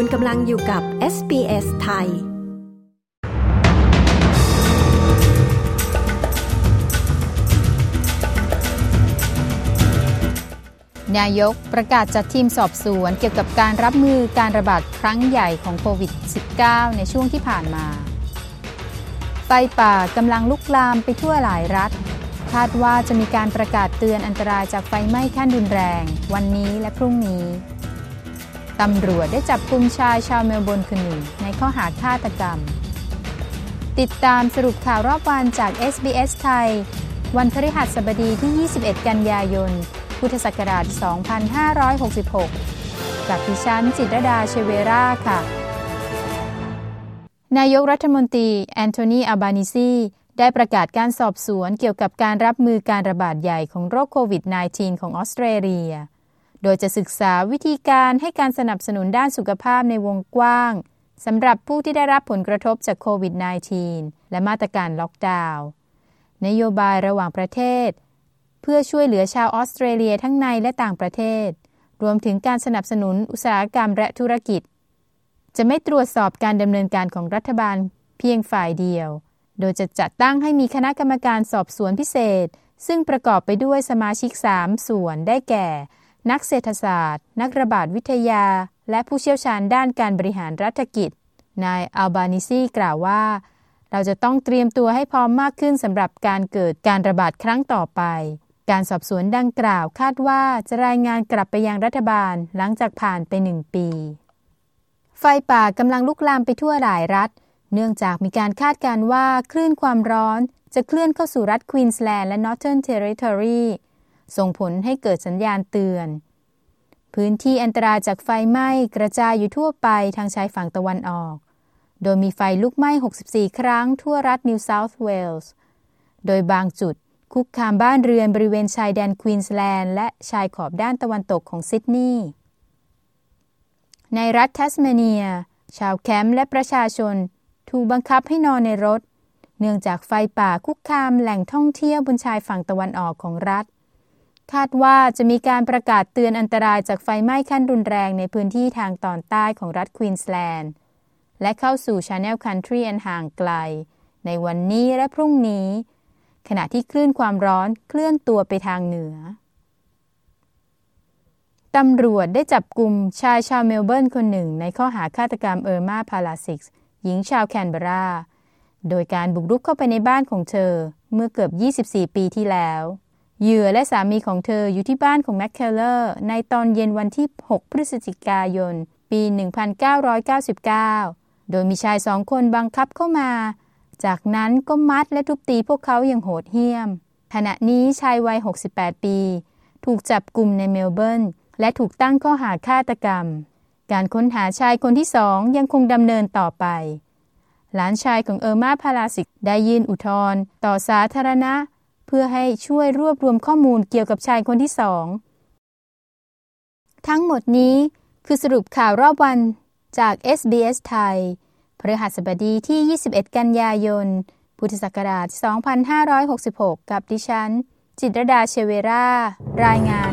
คุณกำลังอยู่กับ SBS ไทย นายกประกาศจัดทีมสอบสวนเกี่ยวกับการรับมือการระบาดครั้งใหญ่ของโควิด -19 ในช่วงที่ผ่านมา ไฟป่ากำลังลุกลามไปทั่วหลายรัฐ คาดว่าจะมีการประกาศเตือนอันตรายจากไฟไหม้ขั้นรุนแรง วันนี้และพรุ่งนี้ ตำรวจได้จับกุมชายชาวเมลเบิร์นคนหนึ่งในข้อหาฆาตกรรม ติดตามสรุปข่าวรอบวันจาก SBS ไทย วันพฤหัสบดีที่ 21 กันยายน พุทธศักราช 2566 กับดิฉันจิตรดาเชเวราค่ะ นายกรัฐมนตรีแอนโทนี อัลบานีซีได้ประกาศการสอบสวนเกี่ยวกับการรับมือการระบาดใหญ่ของโรคโควิด -19 ของออสเตรเลีย โดยจะศึกษาวิธีการให้การสนับสนุนด้านสุขภาพในวงกว้างสำหรับผู้ที่ได้รับผลกระทบจากโควิด -19 และมาตรการล็อกดาวน์นโยบายระหว่างประเทศ เพื่อช่วยเหลือชาวออสเตรเลียทั้งในและต่างประเทศ รวมถึงการสนับสนุนอุตสาหกรรมและธุรกิจ จะไม่ตรวจสอบการดำเนินการของรัฐบาลเพียงฝ่ายเดียว โดยจะจัดตั้งให้มีคณะกรรมการสอบสวนพิเศษ ซึ่งประกอบไปด้วยสมาชิก 3 ส่วนได้แก่ นักเศรษฐศาสตร์ นักระบาดวิทยา และผู้เชี่ยวชาญด้านการบริหารรัฐกิจ นายอัลบานิซีกล่าวว่า เราจะต้องเตรียมตัวให้พร้อมมากขึ้นสำหรับการเกิดการระบาดครั้งต่อไป การสอบสวนดังกล่าวคาดว่าจะรายงานกลับไปยังรัฐบาลหลังจากผ่านไปหนึ่งปี ไฟป่ากำลังลุกลามไปทั่วหลายรัฐ เนื่องจากมีการคาดการณ์ว่าคลื่นความร้อนจะเคลื่อนเข้าสู่รัฐควีนสแลนด์และ Northern Territory ส่งผลให้เกิดสัญญาณเตือน พื้นที่อันตรายจากไฟไหม้กระจายอยู่ทั่วไปทางชายฝั่งตะวันออก โดยมีไฟลุกไหม้ 64 ครั้งทั่วรัฐนิวเซาท์เวลส์ โดยบางจุดคุกคามบ้านเรือนบริเวณชายแดนควีนสแลนด์และชายขอบด้านตะวันตกของซิดนีย์ ในรัฐทัสเมเนีย ชาวแคมป์และประชาชน ถูกบังคับให้นอนในรถ เนื่องจากไฟป่าคุกคามแหล่งท่องเที่ยวบนชายฝั่งตะวันออกของรัฐ คาดว่าจะมีการประกาศเตือนอันตรายจากไฟไหม้ขั้นรุนแรงในพื้นที่ทางตอนใต้ของรัฐควีนสแลนด์ และเข้าสู่ชาแนลคันทรีอันห่างไกล ในวันนี้และพรุ่งนี้ ขณะที่คลื่นความร้อนเคลื่อนตัวไปทางเหนือ ตำรวจได้จับกลุ่มชายชาวเมลเบิร์นคนหนึ่งในข้อหาฆาตกรรมเออร์มาพาลาซิกส์หญิงชาวแคนเบรา โดยการบุกรุกเข้าไปในบ้านของเธอเมื่อเกือบ 24 ปีที่แล้ว เหยื่อและสามีของเธออยู่ที่บ้านของแมคเคลเลอร์ ในตอนเย็นวันที่ 6 พฤศจิกายน ปี 1999 โดยมีชายสองคนบังคับเข้ามา จากนั้นก็มัดและทุบตีพวกเขาอย่างโหดเหี้ยม ขณะนี้ชายวัย 68 ปี ถูกจับกลุ่มในเมลเบิร์น และถูกตั้งข้อหาฆาตกรรม การค้นหาชายคนที่สองยังคงดำเนินต่อไป หลานชายของเออร์มาพาราสิกได้ยื่นอุทธรณ์ต่อสาธารณะ เพื่อให้ช่วยรวบรวมข้อมูลเกี่ยวกับชายคนที่สอง ทั้งหมดนี้คือสรุปข่าวรอบวันจาก SBS ไทยพฤหัสบดีที่ 21 กันยายน พุทธศักราช 2566 กับดิฉัน จิตรดาเชเวรา รายงาน